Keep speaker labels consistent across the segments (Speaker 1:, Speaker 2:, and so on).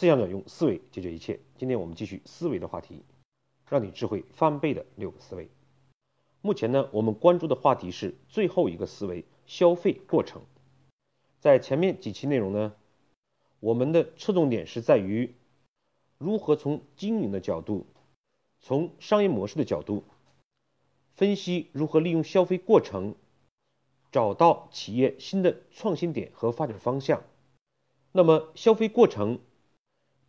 Speaker 1: 思想者用思维解决一切。今天我们继续思维的话题，让你智慧翻倍的六个思维。目前呢，我们关注的话题是最后一个思维——消费过程。在前面几期内容呢，我们的侧重点是在于如何从经营的角度，从商业模式的角度，分析如何利用消费过程，找到企业新的创新点和发展方向。那么，消费过程。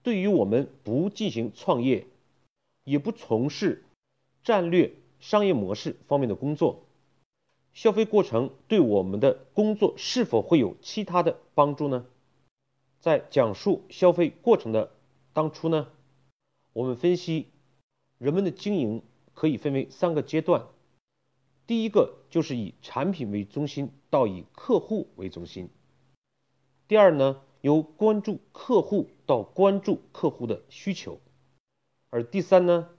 Speaker 1: 对于我们不进行创业，也不从事战略商业模式方面的工作，消费过程对我们的工作是否会有其他的帮助呢？在讲述消费过程的当初呢，我们分析人们的经营可以分为三个阶段，第一个就是以产品为中心到以客户为中心，第二呢？由关注客户到关注客户的需求，而第三呢，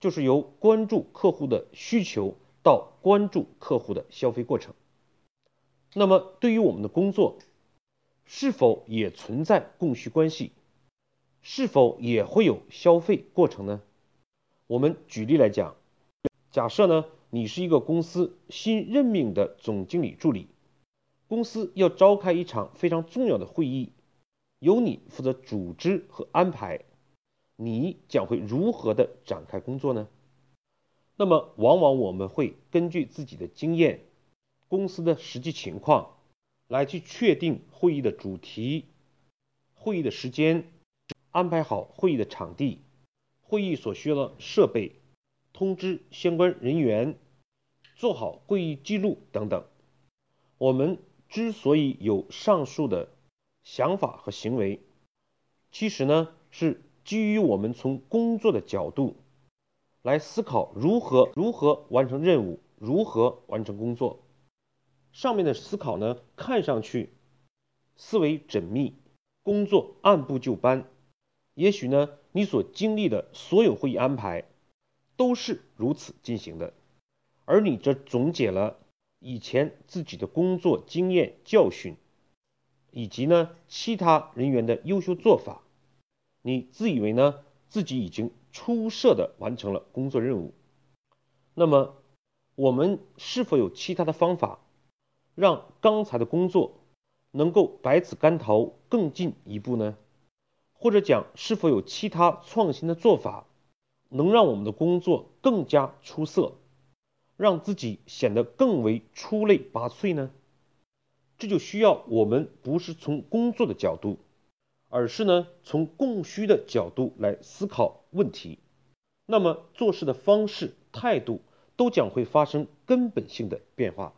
Speaker 1: 就是由关注客户的需求到关注客户的消费过程。那么，对于我们的工作，是否也存在供需关系？是否也会有消费过程呢？我们举例来讲，假设呢，你是一个公司新任命的总经理助理。公司要召开一场非常重要的会议，由你负责组织和安排，你将会如何的展开工作呢？那么，往往我们会根据自己的经验、公司的实际情况，来去确定会议的主题、会议的时间，安排好会议的场地、会议所需要的设备，通知相关人员，做好会议记录等等。我们。之所以有上述的想法和行为，其实呢是基于我们从工作的角度来思考如何如何完成任务，如何完成工作。上面的思考呢看上去思维缜密，工作按部就班。也许呢你所经历的所有会议安排都是如此进行的，而你这总结了。以前自己的工作经验教训，以及呢其他人员的优秀做法，你自以为呢自己已经出色的完成了工作任务。那么我们是否有其他的方法，让刚才的工作能够百尺竿头更进一步呢？或者讲是否有其他创新的做法，能让我们的工作更加出色？让自己显得更为出类拔萃呢？这就需要我们不是从工作的角度，而是呢从供需的角度来思考问题。那么做事的方式、态度都将会发生根本性的变化。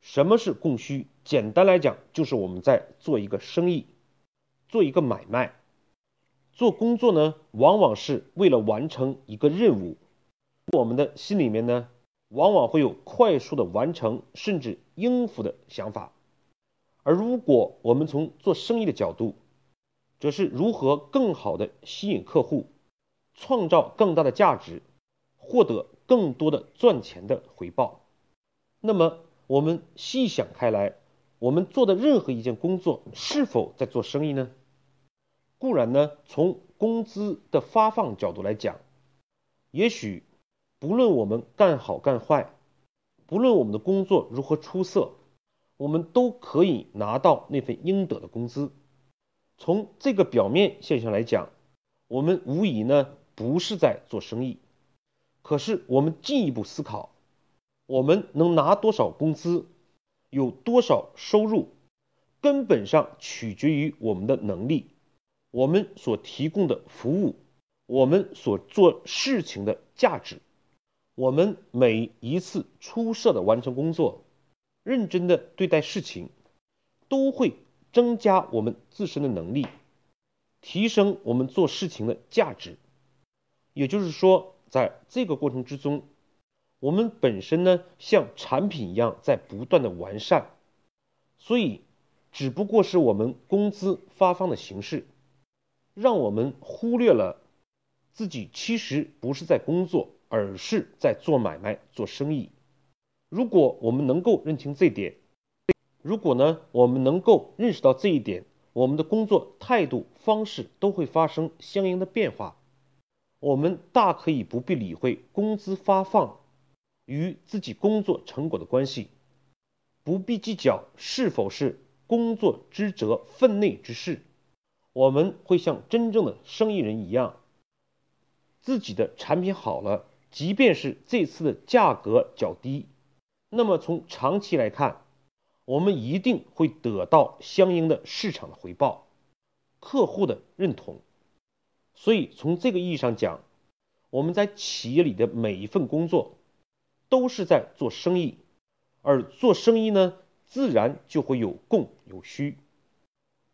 Speaker 1: 什么是供需？简单来讲，就是我们在做一个生意，做一个买卖，做工作呢，往往是为了完成一个任务。我们的心里面呢？往往会有快速的完成甚至应付的想法，而如果我们从做生意的角度，则是如何更好的吸引客户，创造更大的价值，获得更多的赚钱的回报。那么我们细想开来，我们做的任何一件工作是否在做生意呢？固然呢，从工资的发放角度来讲，也许。不论我们干好干坏，不论我们的工作如何出色，我们都可以拿到那份应得的工资。从这个表面现象来讲，我们无疑呢不是在做生意。可是我们进一步思考，我们能拿多少工资，有多少收入，根本上取决于我们的能力，我们所提供的服务，我们所做事情的价值。我们每一次出色的完成工作，认真的对待事情，都会增加我们自身的能力，提升我们做事情的价值。也就是说，在这个过程之中，我们本身呢像产品一样在不断的完善，所以只不过是我们工资发放的形式，让我们忽略了自己其实不是在工作。而是在做买卖、做生意。如果我们能够认清这点，如果呢，我们能够认识到这一点，我们的工作态度方式都会发生相应的变化。我们大可以不必理会工资发放与自己工作成果的关系，不必计较是否是工作职责分内之事。我们会像真正的生意人一样，自己的产品好了，即便是这次的价格较低，那么从长期来看，我们一定会得到相应的市场的回报、客户的认同。所以从这个意义上讲，我们在企业里的每一份工作都是在做生意，而做生意呢，自然就会有供有需。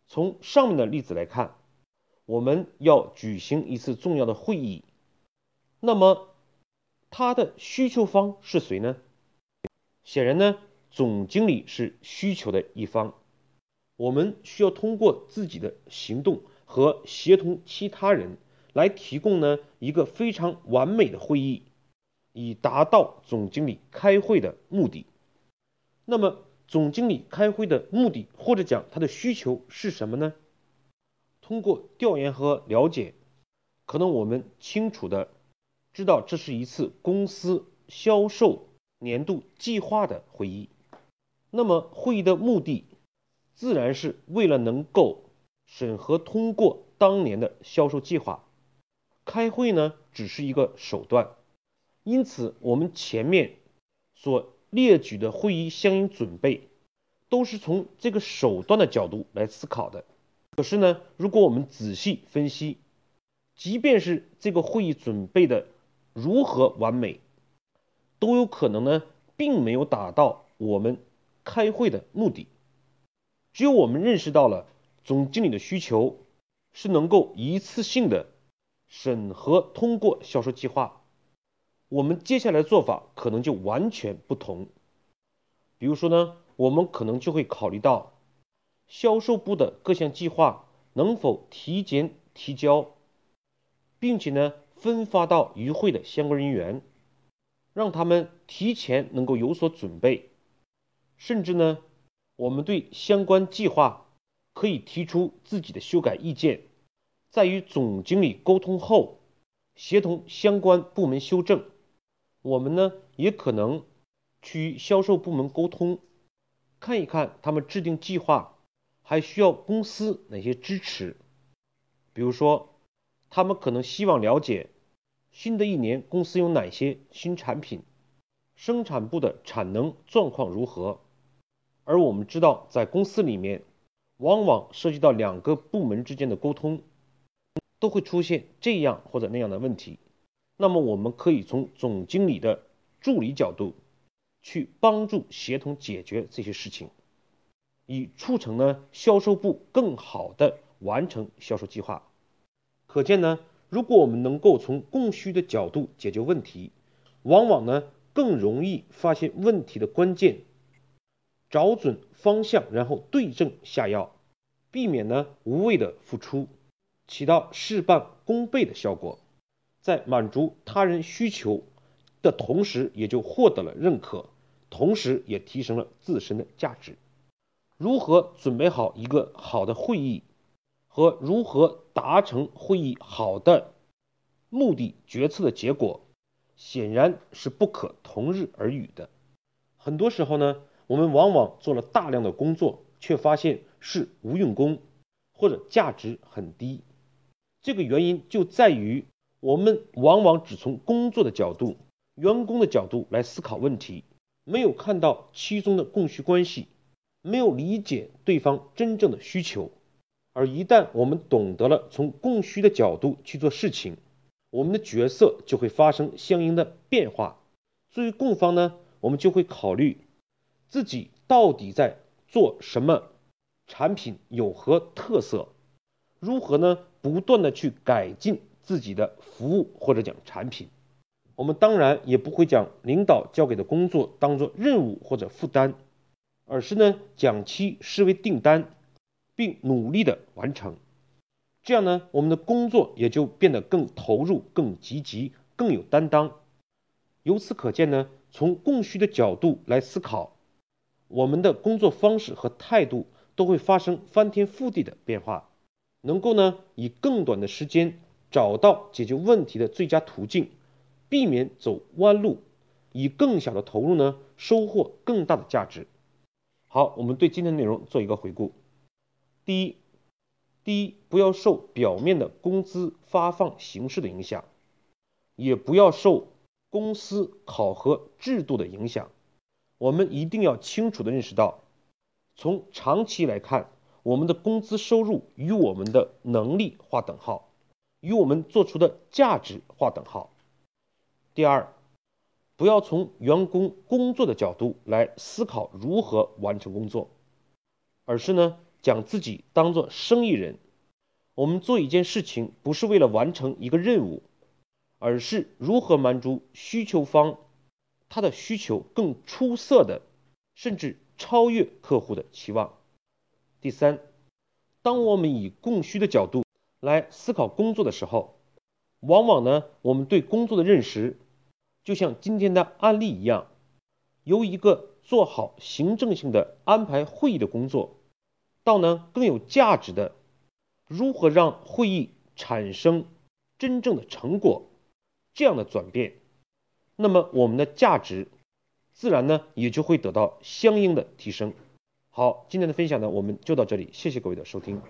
Speaker 1: 从上面的例子来看，我们要举行一次重要的会议，那么他的需求方是谁呢？显然呢，总经理是需求的一方，我们需要通过自己的行动。和协同其他人来提供呢一个非常完美的会议，以达到总经理开会的目的。那么总经理开会的目的或者讲他的需求是什么呢？通过调研和了解，可能我们清楚的知道这是一次公司销售年度计划的会议。那么会议的目的自然是为了能够。审核通过当年的销售计划，开会呢只是一个手段，因此我们前面所列举的会议相应准备，都是从这个手段的角度来思考的。可是呢，如果我们仔细分析，即便是这个会议准备的如何完美，都有可能呢，并没有达到我们开会的目的。只有我们认识到了。总经理的需求是能够一次性的审核通过销售计划，我们接下来做法可能就完全不同。比如说呢，我们可能就会考虑到销售部的各项计划能否提前提交，并且呢分发到与会的相关人员，让他们提前能够有所准备，甚至呢我们对相关计划。可以提出自己的修改意见，在与总经理沟通后，协同相关部门修正。我们呢，也可能去与销售部门沟通，看一看他们制定计划还需要公司哪些支持。比如说，他们可能希望了解新的一年公司有哪些新产品，生产部的产能状况如何。而我们知道，在公司里面。往往涉及到两个部门之间的沟通，都会出现这样或者那样的问题。那么，我们可以从总经理的助理角度去帮助协同解决这些事情，以促成呢销售部更好的完成销售计划。可见呢，如果我们能够从供需的角度解决问题，往往呢更容易发现问题的关键。找准方向，然后对症下药，避免呢无谓的付出，起到事半功倍的效果，在满足他人需求的同时，也就获得了认可，同时也提升了自身的价值。如何准备好一个好的会议，和如何达成会议好的目的、决策的结果，显然是不可同日而语的。很多时候呢。我们往往做了大量的工作，却发现是无用功，或者价值很低。这个原因就在于我们往往只从工作的角度、员工的角度来思考问题，没有看到其中的供需关系，没有理解对方真正的需求。而一旦我们懂得了从供需的角度去做事情，我们的角色就会发生相应的变化。作为供方呢，我们就会考虑。自己到底在做什么产品，有何特色？如何呢？不断的去改进自己的服务或者讲产品。我们当然也不会将领导交给的工作当做任务或者负担，而是呢将其视为订单，并努力的完成。这样呢，我们的工作也就变得更投入、更积极、更有担当。由此可见呢，从供需的角度来思考。我们的工作方式和态度都会发生翻天覆地的变化，能够呢以更短的时间找到解决问题的最佳途径，避免走弯路，以更小的投入呢收获更大的价值。好，我们对今天的内容做一个回顾。第一，第一，不要受表面的工资发放形式的影响，也不要受公司考核制度的影响。我们一定要清楚的认识到，从长期来看，我们的工资收入与我们的能力划等号，与我们做出的价值划等号。第二，不要从员工工作的角度来思考如何完成工作，而是呢，将自己当做生意人。我们做一件事情，不是为了完成一个任务，而是如何满足需求方。他的需求更出色的，甚至超越客户的期望。第三，当我们以供需的角度来思考工作的时候，往往呢，我们对工作的认识，就像今天的案例一样，由一个做好行政性的安排会议的工作，到呢更有价值的，如何让会议产生真正的成果，这样的转变。那么我们的价值自然呢也就会得到相应的提升。好，今天的分享呢我们就到这里，谢谢各位的收听。